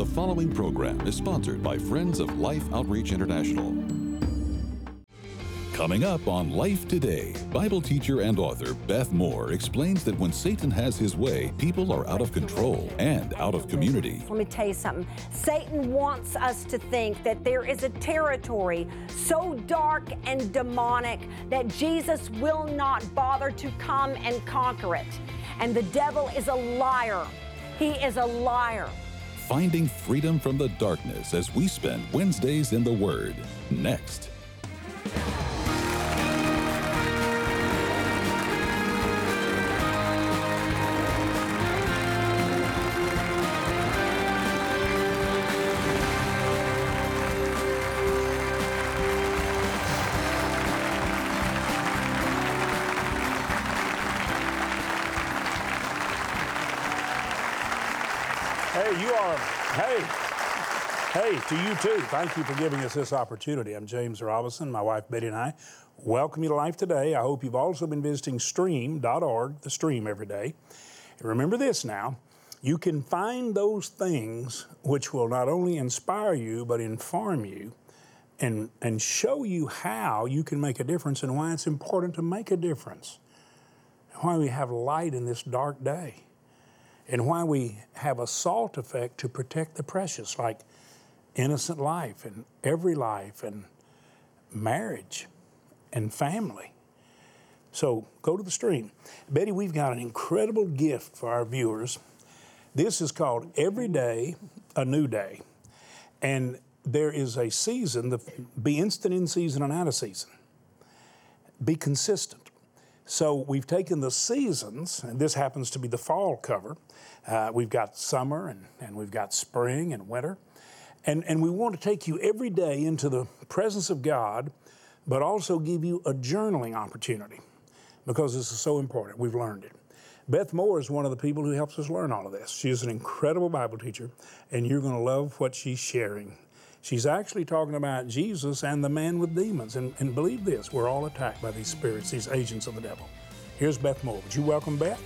The following program is sponsored by Friends of Life Outreach International. Coming up on Life Today, Bible teacher and author Beth Moore explains that when Satan has his way, people are out of control and out of community. Let me tell you something. Satan wants us to think that there is a territory so dark and demonic that Jesus will not bother to come and conquer it. And the devil is a liar. He is a liar. Finding freedom from the darkness as we spend Wednesdays in the Word. Next. Are. Hey. Hey, to you too. Thank you for giving us this opportunity. I'm James Robison. My wife Betty and I welcome you to Life Today. I hope you've also been visiting stream.org, the stream every day. And remember this now you can find those things which will not only inspire you, but inform you and, and show you how you can make a difference and why it's important to make a difference, why we have light in this dark day and why we have a salt effect to protect the precious, like innocent life and every life and marriage and family. So go to the stream. Betty, we've got an incredible gift for our viewers. This is called Every Day a New Day. And there is a season, the, be instant in season and out of season. Be consistent. So we've taken the seasons, and this happens to be the fall cover. Uh, we've got summer and, and we've got spring and winter. And, and we want to take you every day into the presence of God, but also give you a journaling opportunity because this is so important. We've learned it. Beth Moore is one of the people who helps us learn all of this. She is an incredible Bible teacher, and you're going to love what she's sharing. She's actually talking about Jesus and the man with demons. And, and believe this, we're all attacked by these spirits, these agents of the devil. Here's Beth Moore. Would you welcome Beth?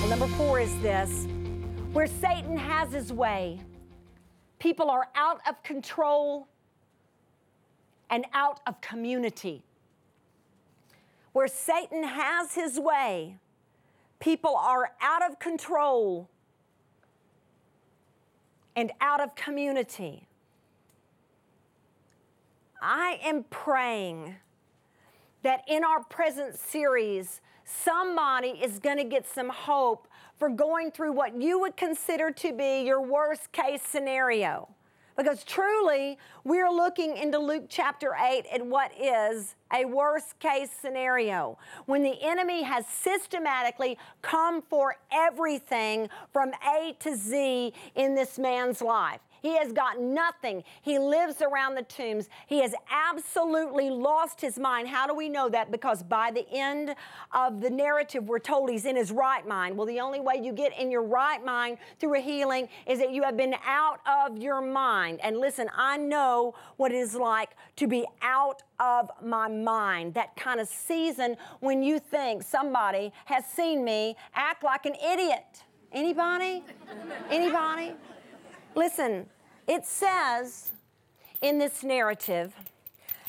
Well, number four is this where Satan has his way, people are out of control and out of community. Where Satan has his way, people are out of control and out of community. I am praying that in our present series, somebody is going to get some hope for going through what you would consider to be your worst case scenario. Because truly, we're looking into Luke chapter 8 at what is a worst case scenario when the enemy has systematically come for everything from A to Z in this man's life. He has got nothing. He lives around the tombs. He has absolutely lost his mind. How do we know that? Because by the end of the narrative, we're told he's in his right mind. Well, the only way you get in your right mind through a healing is that you have been out of your mind. And listen, I know what it is like to be out of my mind. That kind of season when you think somebody has seen me act like an idiot. Anybody? Anybody? Listen, it says in this narrative,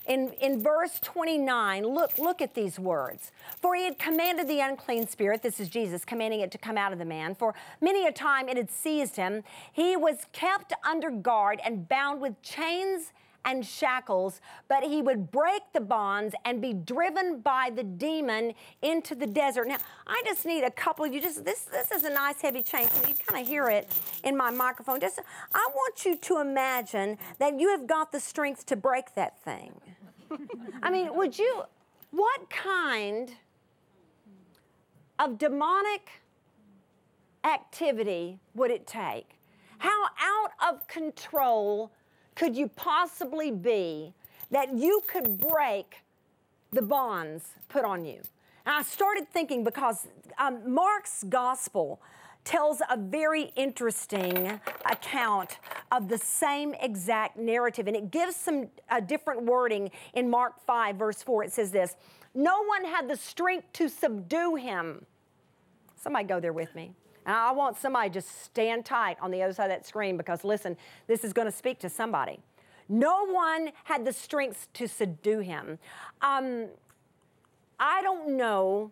in, in verse 29, look, look at these words. For he had commanded the unclean spirit, this is Jesus commanding it to come out of the man, for many a time it had seized him. He was kept under guard and bound with chains and shackles, but he would break the bonds and be driven by the demon into the desert. Now, I just need a couple of you. Just this, this is a nice heavy chain. You kind of hear it in my microphone? Just, I want you to imagine that you have got the strength to break that thing. I mean, would you? What kind of demonic activity would it take? How out of control could you possibly be that you could break the bonds put on you? And I started thinking because um, Mark's gospel tells a very interesting account of the same exact narrative, and it gives some uh, different wording in Mark 5, verse 4. It says this No one had the strength to subdue him. Somebody go there with me. And I want somebody just stand tight on the other side of that screen because listen, this is going to speak to somebody. No one had the strength to subdue him. Um, I don't know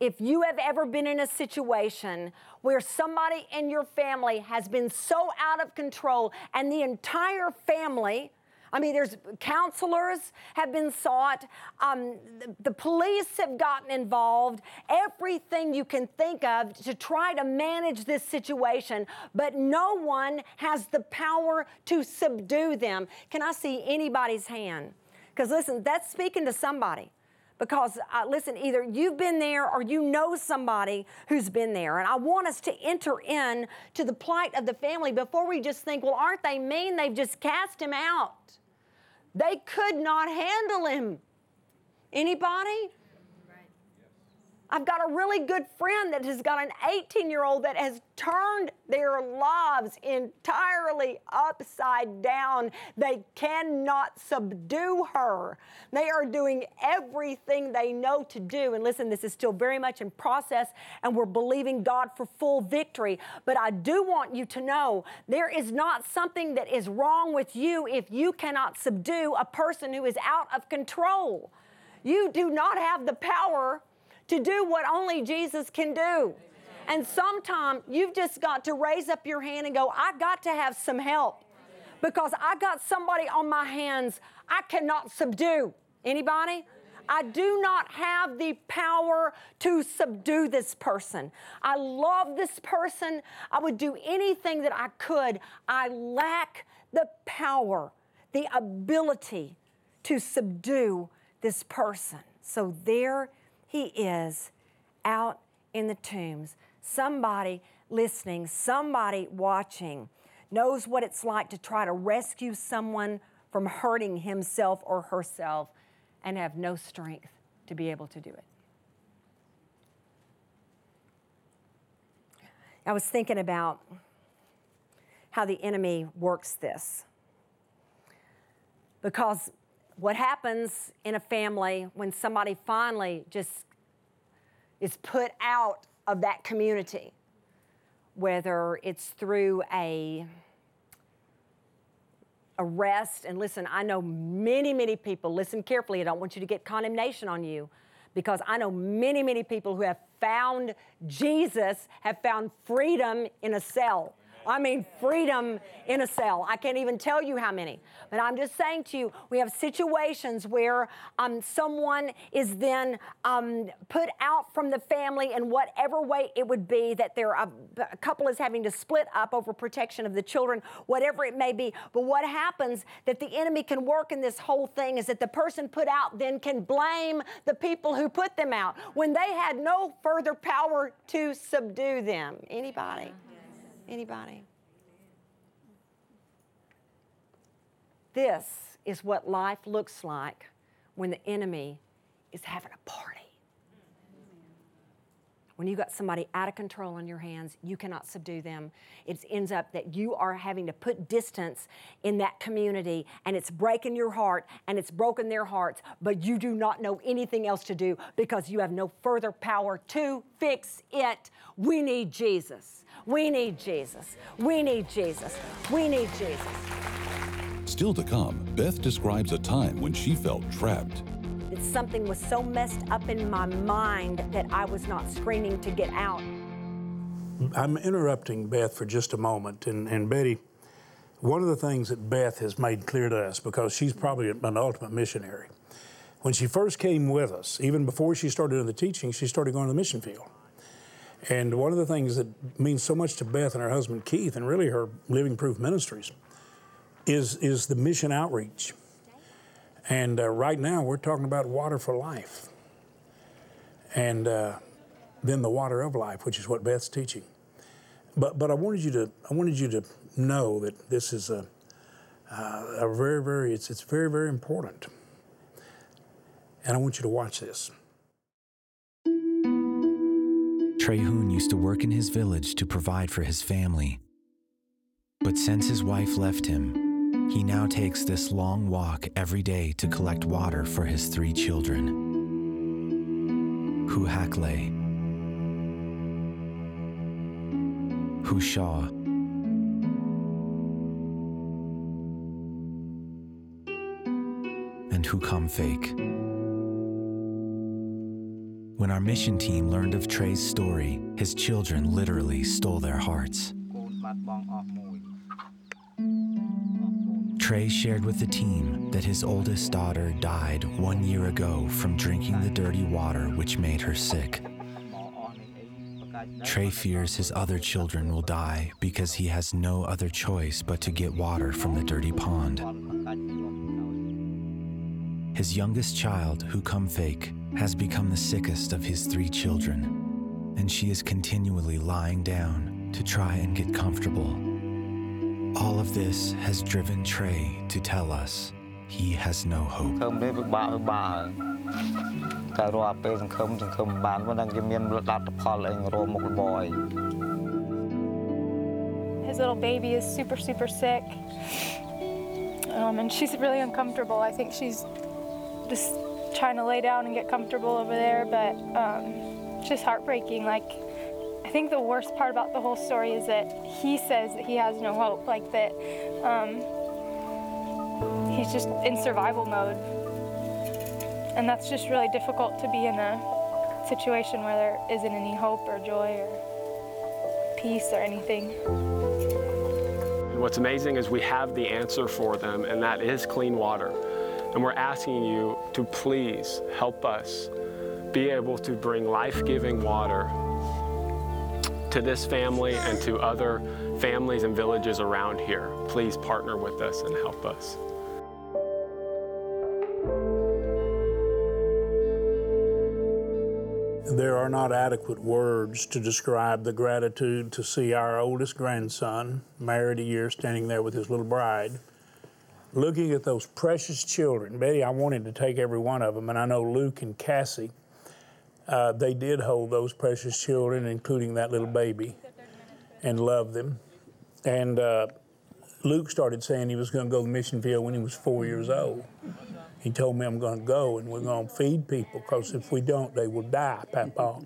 if you have ever been in a situation where somebody in your family has been so out of control and the entire family I mean, there's counselors have been sought. Um, the, the, police have gotten involved. Everything you can think of to try to manage this situation, but no one has the power to subdue them. Can I see anybody's hand? Because listen, that's speaking to somebody because uh, listen either you've been there or you know somebody who's been there. And i want us to enter in to the plight of the family before we just think well aren't they mean? They've just cast him out. They could not handle him. Anybody I've got a really good friend that has got an 18 year old that has turned their lives entirely upside down. They cannot subdue her. They are doing everything they know to do. And listen, this is still very much in process, and we're believing God for full victory. But I do want you to know there is not something that is wrong with you if you cannot subdue a person who is out of control. You do not have the power to do what only Jesus can do. And sometimes you've just got to raise up your hand and go, I got to have some help because I got somebody on my hands I cannot subdue. Anybody? I do not have the power to subdue this person. I love this person. I would do anything that I could. I lack the power, the ability to subdue this person. So there he is out in the tombs. Somebody listening, somebody watching knows what it's like to try to rescue someone from hurting himself or herself and have no strength to be able to do it. I was thinking about how the enemy works this. Because what happens in a family when somebody finally just is put out of that community, whether it's through a arrest, and listen, I know many, many people, listen carefully, I don't want you to get condemnation on you because I know many, many people who have found Jesus have found freedom in a cell. I mean, freedom in a cell. I can't even tell you how many. But I'm just saying to you, we have situations where um, someone is then um, put out from the family in whatever way it would be that they a, a couple is having to split up over protection of the children, whatever it may be. But what happens that the enemy can work in this whole thing is that the person put out then can blame the people who put them out when they had no further power to subdue them. Anybody? Anybody? This is what life looks like when the enemy is having a party. When you got somebody out of control in your hands, you cannot subdue them. It ends up that you are having to put distance in that community and it's breaking your heart and it's broken their hearts, but you do not know anything else to do because you have no further power to fix it. We need Jesus. We need Jesus. We need Jesus. We need Jesus. Still to come, Beth describes a time when she felt trapped. Something was so messed up in my mind that I was not screaming to get out. I'm interrupting Beth for just a moment. And, and Betty, one of the things that Beth has made clear to us, because she's probably an ultimate missionary, when she first came with us, even before she started in the teaching, she started going to the mission field. And one of the things that means so much to Beth and her husband Keith, and really her Living Proof Ministries, is, is the mission outreach. And uh, right now we're talking about water for life. And uh, then the water of life, which is what Beth's teaching. But, but I wanted you to I wanted you to know that this is a, uh, a very very it's it's very very important. And I want you to watch this Trey used to work in his village to provide for his family. But since his wife left him, he now takes this long walk every day to collect water for his three children. Huhakle, Hushaw, and Hukam Fake. When our mission team learned of Trey's story, his children literally stole their hearts. Trey shared with the team that his oldest daughter died one year ago from drinking the dirty water which made her sick. Trey fears his other children will die because he has no other choice but to get water from the dirty pond. His youngest child, Hukam Fake, has become the sickest of his three children, and she is continually lying down to try and get comfortable. All of this has driven Trey to tell us he has no hope. សង្ឃឹមនេះពិបាកពិបាកហើយតែរាល់ពេលសង្ឃឹមសង្ឃឹមបានមិនដឹងជាមានលទ្ធផលអីរមុខរបរអី His little baby is super, super sick. Um, and she's really uncomfortable. I think she's just trying to lay down and get comfortable over there, but um, just heartbreaking. Like, I think the worst part about the whole story is that he says that he has no hope, like that um, he's just in survival mode. And that's just really difficult to be in a situation where there isn't any hope or joy or peace or anything. What's amazing is we have the answer for them, and that is clean water. And we're asking you to please help us be able to bring life giving water to this family and to other families and villages around here. Please partner with us and help us. There are not adequate words to describe the gratitude to see our oldest grandson, married a year, standing there with his little bride, looking at those precious children. Betty, I wanted to take every one of them, and I know Luke and Cassie, uh, they did hold those precious children, including that little baby, and love them. And uh, Luke started saying he was going to go to the mission field when he was four years old. He told me, I'm going to go and we're going to feed people because if we don't, they will die, Papa.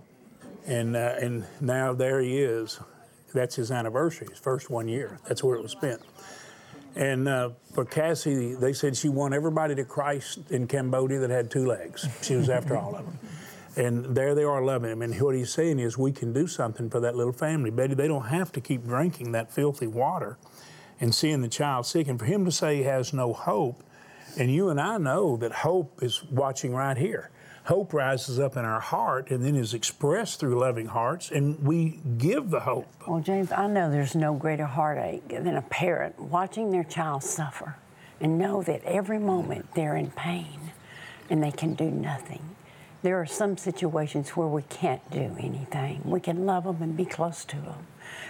And, uh, and now there he is. That's his anniversary, his first one year. That's where it was spent. And uh, for Cassie, they said she won everybody to Christ in Cambodia that had two legs. She was after all of them. And there they are loving him. And what he's saying is, we can do something for that little family. Betty, they don't have to keep drinking that filthy water and seeing the child sick. And for him to say he has no hope, and you and I know that hope is watching right here. Hope rises up in our heart and then is expressed through loving hearts, and we give the hope. Well, James, I know there's no greater heartache than a parent watching their child suffer and know that every moment they're in pain and they can do nothing. There are some situations where we can't do anything. We can love them and be close to them.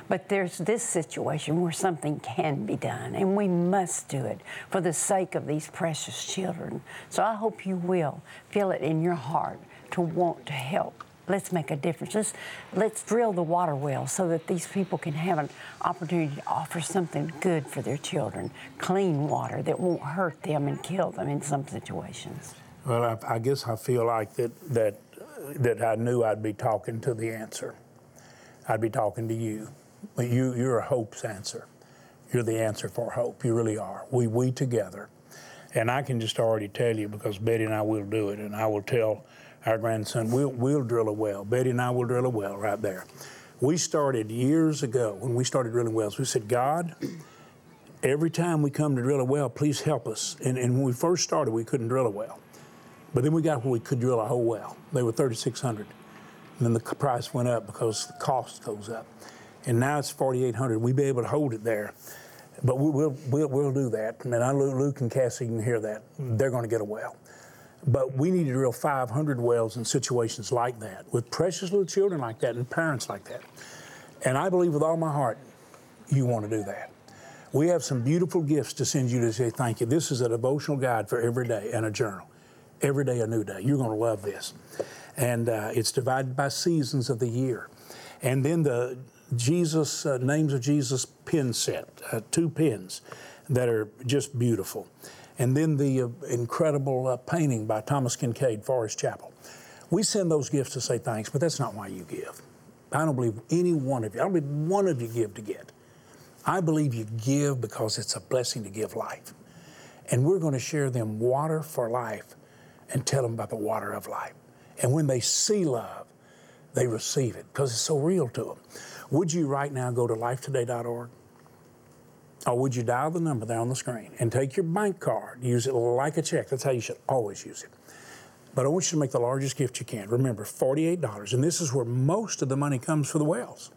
But there's this situation where something can be done, and we must do it for the sake of these precious children. So I hope you will feel it in your heart to want to help. Let's make a difference. Let's, let's drill the water well so that these people can have an opportunity to offer something good for their children clean water that won't hurt them and kill them in some situations. Well, I, I guess I feel like that, that, that I knew I'd be talking to the answer. I'd be talking to you. But you, you're a hope's answer. You're the answer for hope. You really are. We, we together. And I can just already tell you because Betty and I will do it, and I will tell our grandson, we'll, we'll drill a well. Betty and I will drill a well right there. We started years ago when we started drilling wells. We said, God, every time we come to drill a well, please help us. And, and when we first started, we couldn't drill a well. But then we got where we could drill a whole well. They were 3,600. And then the price went up because the cost goes up. And now it's 4,800. We'd be able to hold it there. But we, will we'll, we'll do that. And I Luke and Cassie can hear that. They're going to get a well. But we need to drill 500 wells in situations like that with precious little children like that and parents like that. And I believe with all my heart you want to do that. We have some beautiful gifts to send you to say thank you. This is a devotional guide for every day and a journal. Every day a new day. You're going to love this. And uh, it's divided by seasons of the year. And then the Jesus, uh, Names of Jesus pin set, uh, two pins that are just beautiful. And then the uh, incredible uh, painting by Thomas Kinkade, Forest Chapel. We send those gifts to say thanks, but that's not why you give. I don't believe any one of you, I don't believe one of you give to get. I believe you give because it's a blessing to give life. And we're going to share them water for life and tell them about the water of life. And when they see love, they receive it because it's so real to them. Would you right now go to lifetoday.org? Or would you dial the number there on the screen and take your bank card, use it like a check? That's how you should always use it. But I want you to make the largest gift you can. Remember, $48. And this is where most of the money comes for the wells.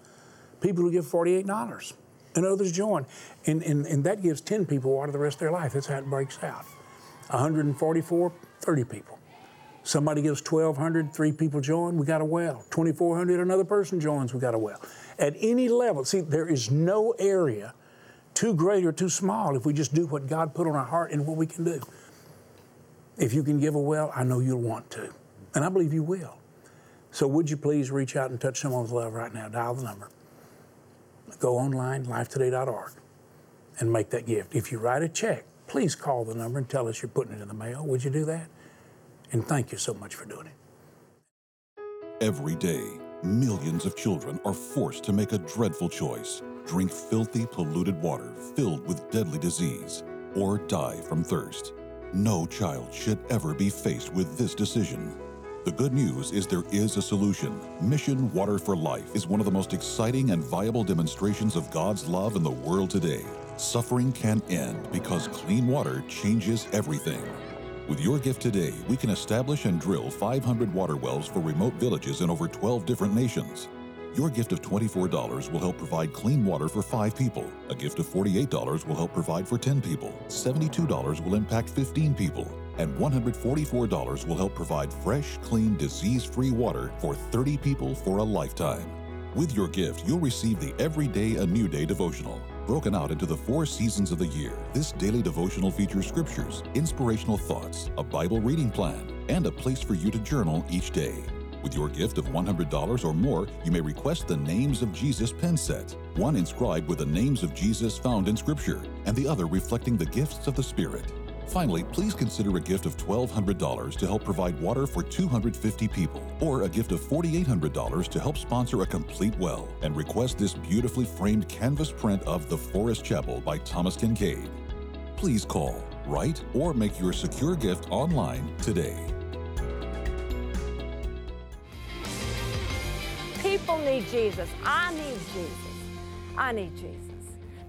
People who give $48 and others join. And, and, and that gives 10 people water the rest of their life. That's how it breaks out. 144, 30 people. Somebody gives 1,200, three people join, we got a well. 2,400, another person joins, we got a well. At any level, see, there is no area too great or too small if we just do what God put on our heart and what we can do. If you can give a well, I know you'll want to. And I believe you will. So would you please reach out and touch someone's love right now? Dial the number. Go online, lifetoday.org, and make that gift. If you write a check, please call the number and tell us you're putting it in the mail. Would you do that? And thank you so much for doing it. Every day, millions of children are forced to make a dreadful choice drink filthy, polluted water filled with deadly disease, or die from thirst. No child should ever be faced with this decision. The good news is there is a solution. Mission Water for Life is one of the most exciting and viable demonstrations of God's love in the world today. Suffering can end because clean water changes everything. With your gift today, we can establish and drill 500 water wells for remote villages in over 12 different nations. Your gift of $24 will help provide clean water for five people. A gift of $48 will help provide for 10 people. $72 will impact 15 people. And $144 will help provide fresh, clean, disease free water for 30 people for a lifetime. With your gift, you'll receive the Everyday A New Day devotional. Broken out into the four seasons of the year, this daily devotional features scriptures, inspirational thoughts, a Bible reading plan, and a place for you to journal each day. With your gift of $100 or more, you may request the Names of Jesus pen set, one inscribed with the names of Jesus found in Scripture, and the other reflecting the gifts of the Spirit. Finally, please consider a gift of $1,200 to help provide water for 250 people, or a gift of $4,800 to help sponsor a complete well, and request this beautifully framed canvas print of The Forest Chapel by Thomas Kinkade. Please call, write, or make your secure gift online today. People need Jesus. I need Jesus. I need Jesus.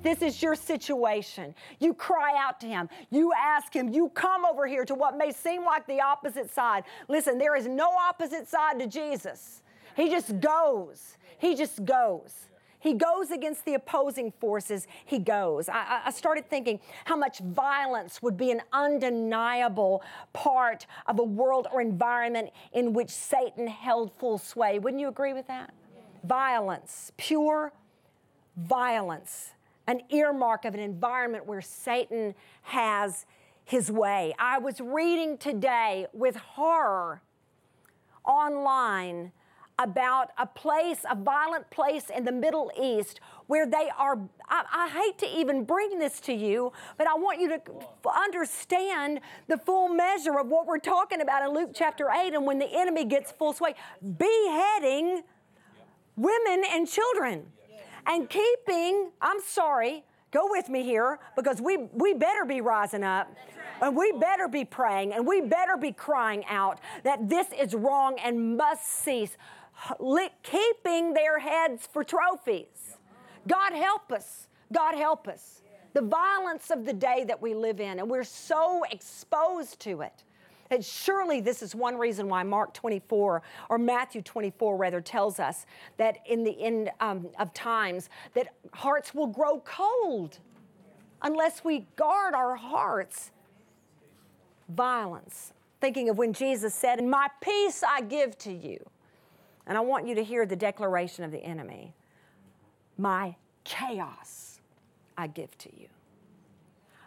This is your situation. You cry out to Him. You ask Him. You come over here to what may seem like the opposite side. Listen, there is no opposite side to Jesus. He just goes. He just goes. He goes against the opposing forces. He goes. I, I, started thinking how much violence would be an undeniable part of a world or environment in which Satan held full sway. Wouldn't you agree with that? Violence, pure violence, an earmark of an environment where Satan has his way. I was reading today with horror online about a place, a violent place in the Middle East where they are. I, I, hate to even bring this to you, but I want you to understand the full measure of what we're talking about in Luke chapter 8 and when the enemy gets full sway, beheading women and children and keeping, I'm sorry, go with me here because we, we better be rising up. And we better be praying and we better be crying out that this is wrong and must cease keeping their heads for trophies. God help us. God help us. The violence of the day that we live in, and we're so exposed to it. And surely this is one reason why Mark 24 or Matthew 24 rather tells us that in the end um, of times that hearts will grow cold unless we guard our hearts. Violence. Thinking of when Jesus said, "My peace I give to you." And I want you to hear the declaration of the enemy My chaos I give to you,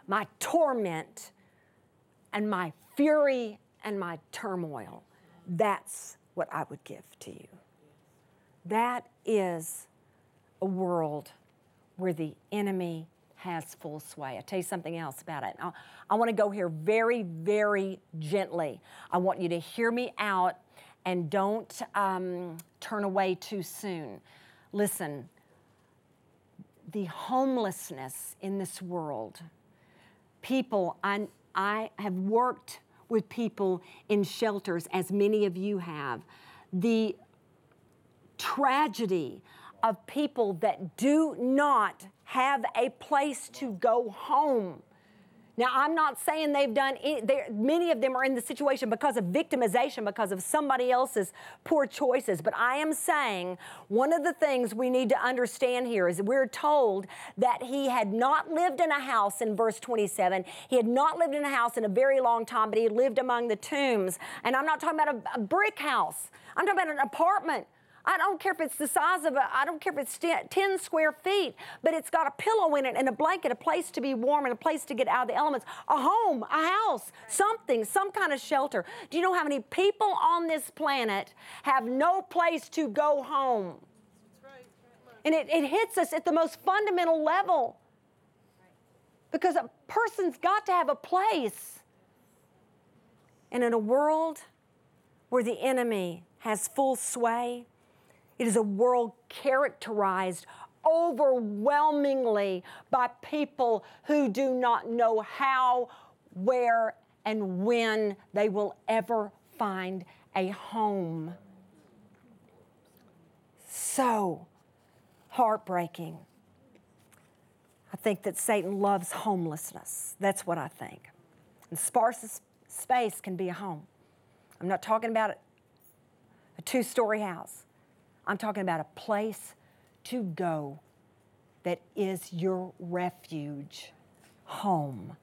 my torment and my fury and my turmoil. That's what I would give to you. That is a world where the enemy has full sway. I'll tell you something else about it. I, I want to go here very, very gently. I want you to hear me out and don't um, turn away too soon. Listen, the homelessness in this world, people, I, I have worked with people in shelters, as many of you have. The tragedy of people that do not have a place to go home. Now, I'm not saying they've done, many of them are in the situation because of victimization, because of somebody else's poor choices. But I am saying one of the things we need to understand here is we're told that he had not lived in a house in verse 27. He had not lived in a house in a very long time, but he lived among the tombs. And I'm not talking about a, a brick house, I'm talking about an apartment I don't care if it's the size of a, I don't care if it's 10 square feet, but it's got a pillow in it and a blanket, a place to be warm and a place to get out of the elements, a home, a house, something, some kind of shelter. Do you know how many people on this planet have no place to go home? And it, it hits us at the most fundamental level. Because a person's got to have a place. And in a world where the enemy has full sway, it is a world characterized overwhelmingly by people who do not know how, where, and when they will ever find a home. So heartbreaking. I think that Satan loves homelessness. That's what I think. And sparse space can be a home. I'm not talking about a two story house. I'm talking about a place to go that is your refuge, home.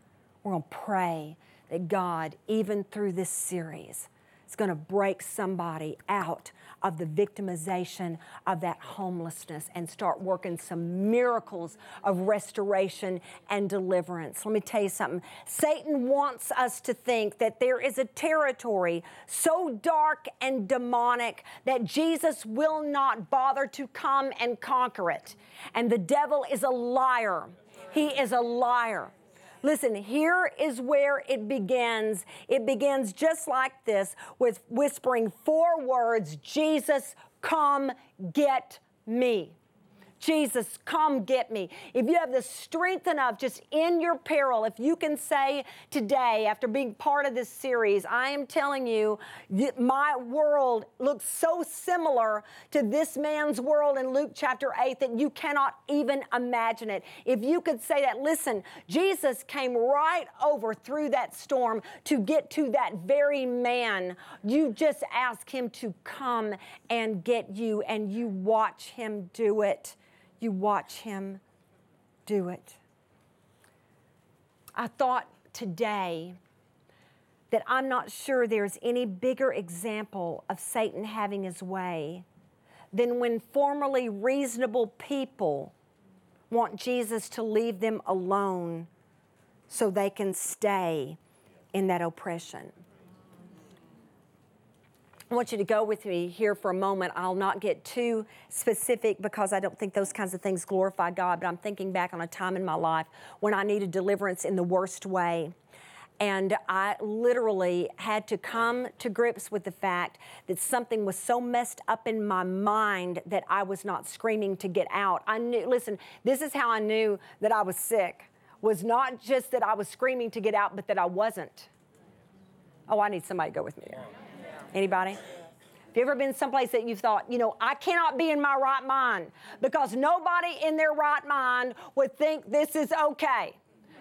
We're going to pray that God, even through this series, is going to break somebody out of the victimization of that homelessness and start working some miracles of restoration and deliverance. Let me tell you something. Satan wants us to think that there is a territory so dark and demonic that Jesus will not bother to come and conquer it. And the devil is a liar. He is a liar. Listen, here is where it begins. It begins just like this with whispering four words Jesus, come get me. Jesus, come get me. If you have the strength enough, just in your peril, if you can say today, after being part of this series, I am telling you, my world looks so similar to this man's world in Luke chapter 8 that you cannot even imagine it. If you could say that, listen, Jesus came right over through that storm to get to that very man. You just ask him to come and get you, and you watch him do it you watch him do it. I thought today that I'm not sure there's any bigger example of Satan having his way than when formerly reasonable people want Jesus to leave them alone so they can stay in that oppression. I want you to go with me here for a moment. I'll not get too specific because I don't think those kinds of things glorify God, but I'm thinking back on a time in my life when I needed deliverance in the worst way. And I literally had to come to grips with the fact that something was so messed up in my mind that I was not screaming to get out. I knew, listen, this is how I knew that I was sick, was not just that I was screaming to get out, but that I wasn't. Oh, I need somebody to go with me. Anybody? Have you ever been someplace that you thought, you know, I cannot be in my right mind because nobody in their right mind would think this is okay?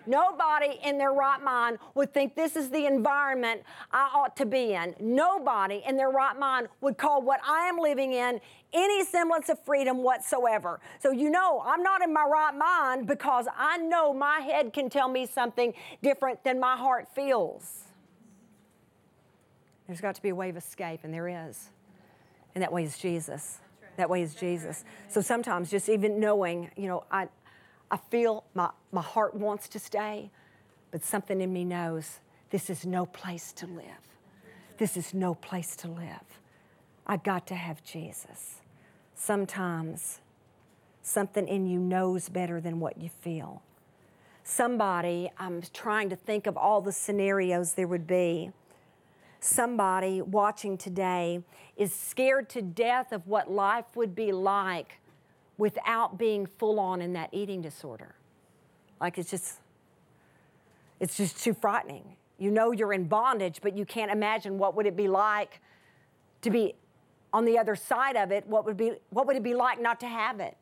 Nobody in their right mind would think this is the environment I ought to be in. Nobody in their right mind would call what I am living in any semblance of freedom whatsoever. So, you know, I'm not in my right mind because I know my head can tell me something different than my heart feels. There's got to be a way of escape, and there is. And that way is Jesus. That way is Jesus. So sometimes just even knowing, you know, I, I feel my, my heart wants to stay, but something in me knows this is no place to live. This is no place to live. I got to have Jesus. Sometimes something in you knows better than what you feel. Somebody, I'm trying to think of all the scenarios there would be. Somebody watching today is scared to death of what life would be like without being full on in that eating disorder. Like it's just, it's just too frightening. You know you're in bondage, but you can't imagine what would it be like to be on the other side of it. What would be what would it be like not to have it?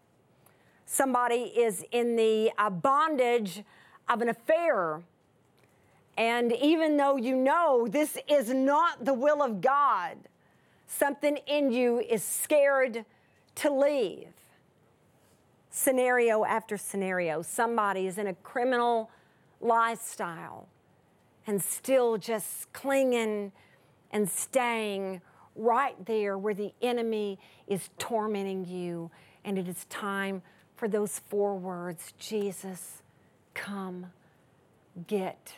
Somebody is in the uh, bondage of an affair, and even though you know this is not the will of God, something in you is scared to leave. Scenario after scenario, somebody is in a criminal lifestyle and still just clinging and staying right there where the enemy is tormenting you. And it is time for those four words Jesus, come get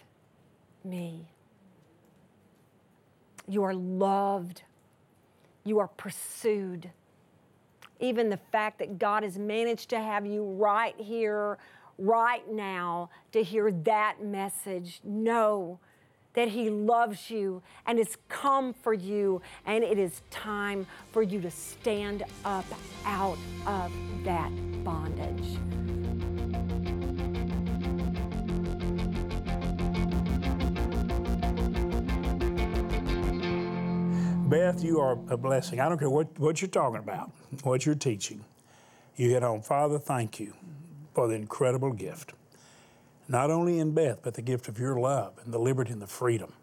me. You are loved, you are pursued. Even the fact that God has managed to have you right here right now to hear that message. Know that He loves you and has come for you, and it is time for you to stand up out of that bondage. Beth, you are a blessing. I don't care what, what you're talking about, what you're teaching. You hit home. Father, thank you for the incredible gift. Not only in Beth, but the gift of your love and the liberty and the freedom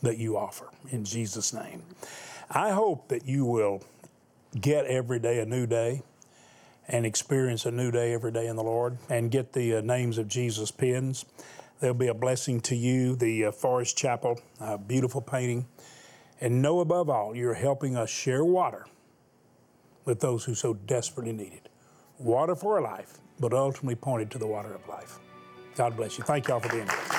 that you offer in Jesus' name. I hope that you will get every day a new day and experience a new day every day in the Lord and get the uh, names of Jesus pins. They'll be a blessing to you. The uh, Forest Chapel, uh, beautiful painting. And know above all, you're helping us share water with those who so desperately need it. Water for life but ultimately pointed to the water of life. God bless you. Thank y'all for being here.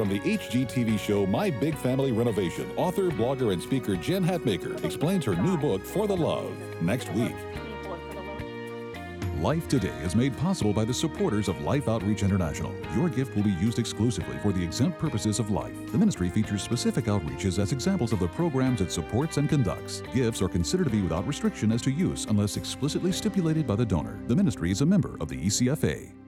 From the HGTV show My Big Family Renovation, author, blogger, and speaker Jen Hatmaker explains her new book, For the Love, next week. Life Today is made possible by the supporters of Life Outreach International. Your gift will be used exclusively for the exempt purposes of life. The ministry features specific outreaches as examples of the programs it supports and conducts. Gifts are considered to be without restriction as to use unless explicitly stipulated by the donor. The ministry is a member of the ECFA.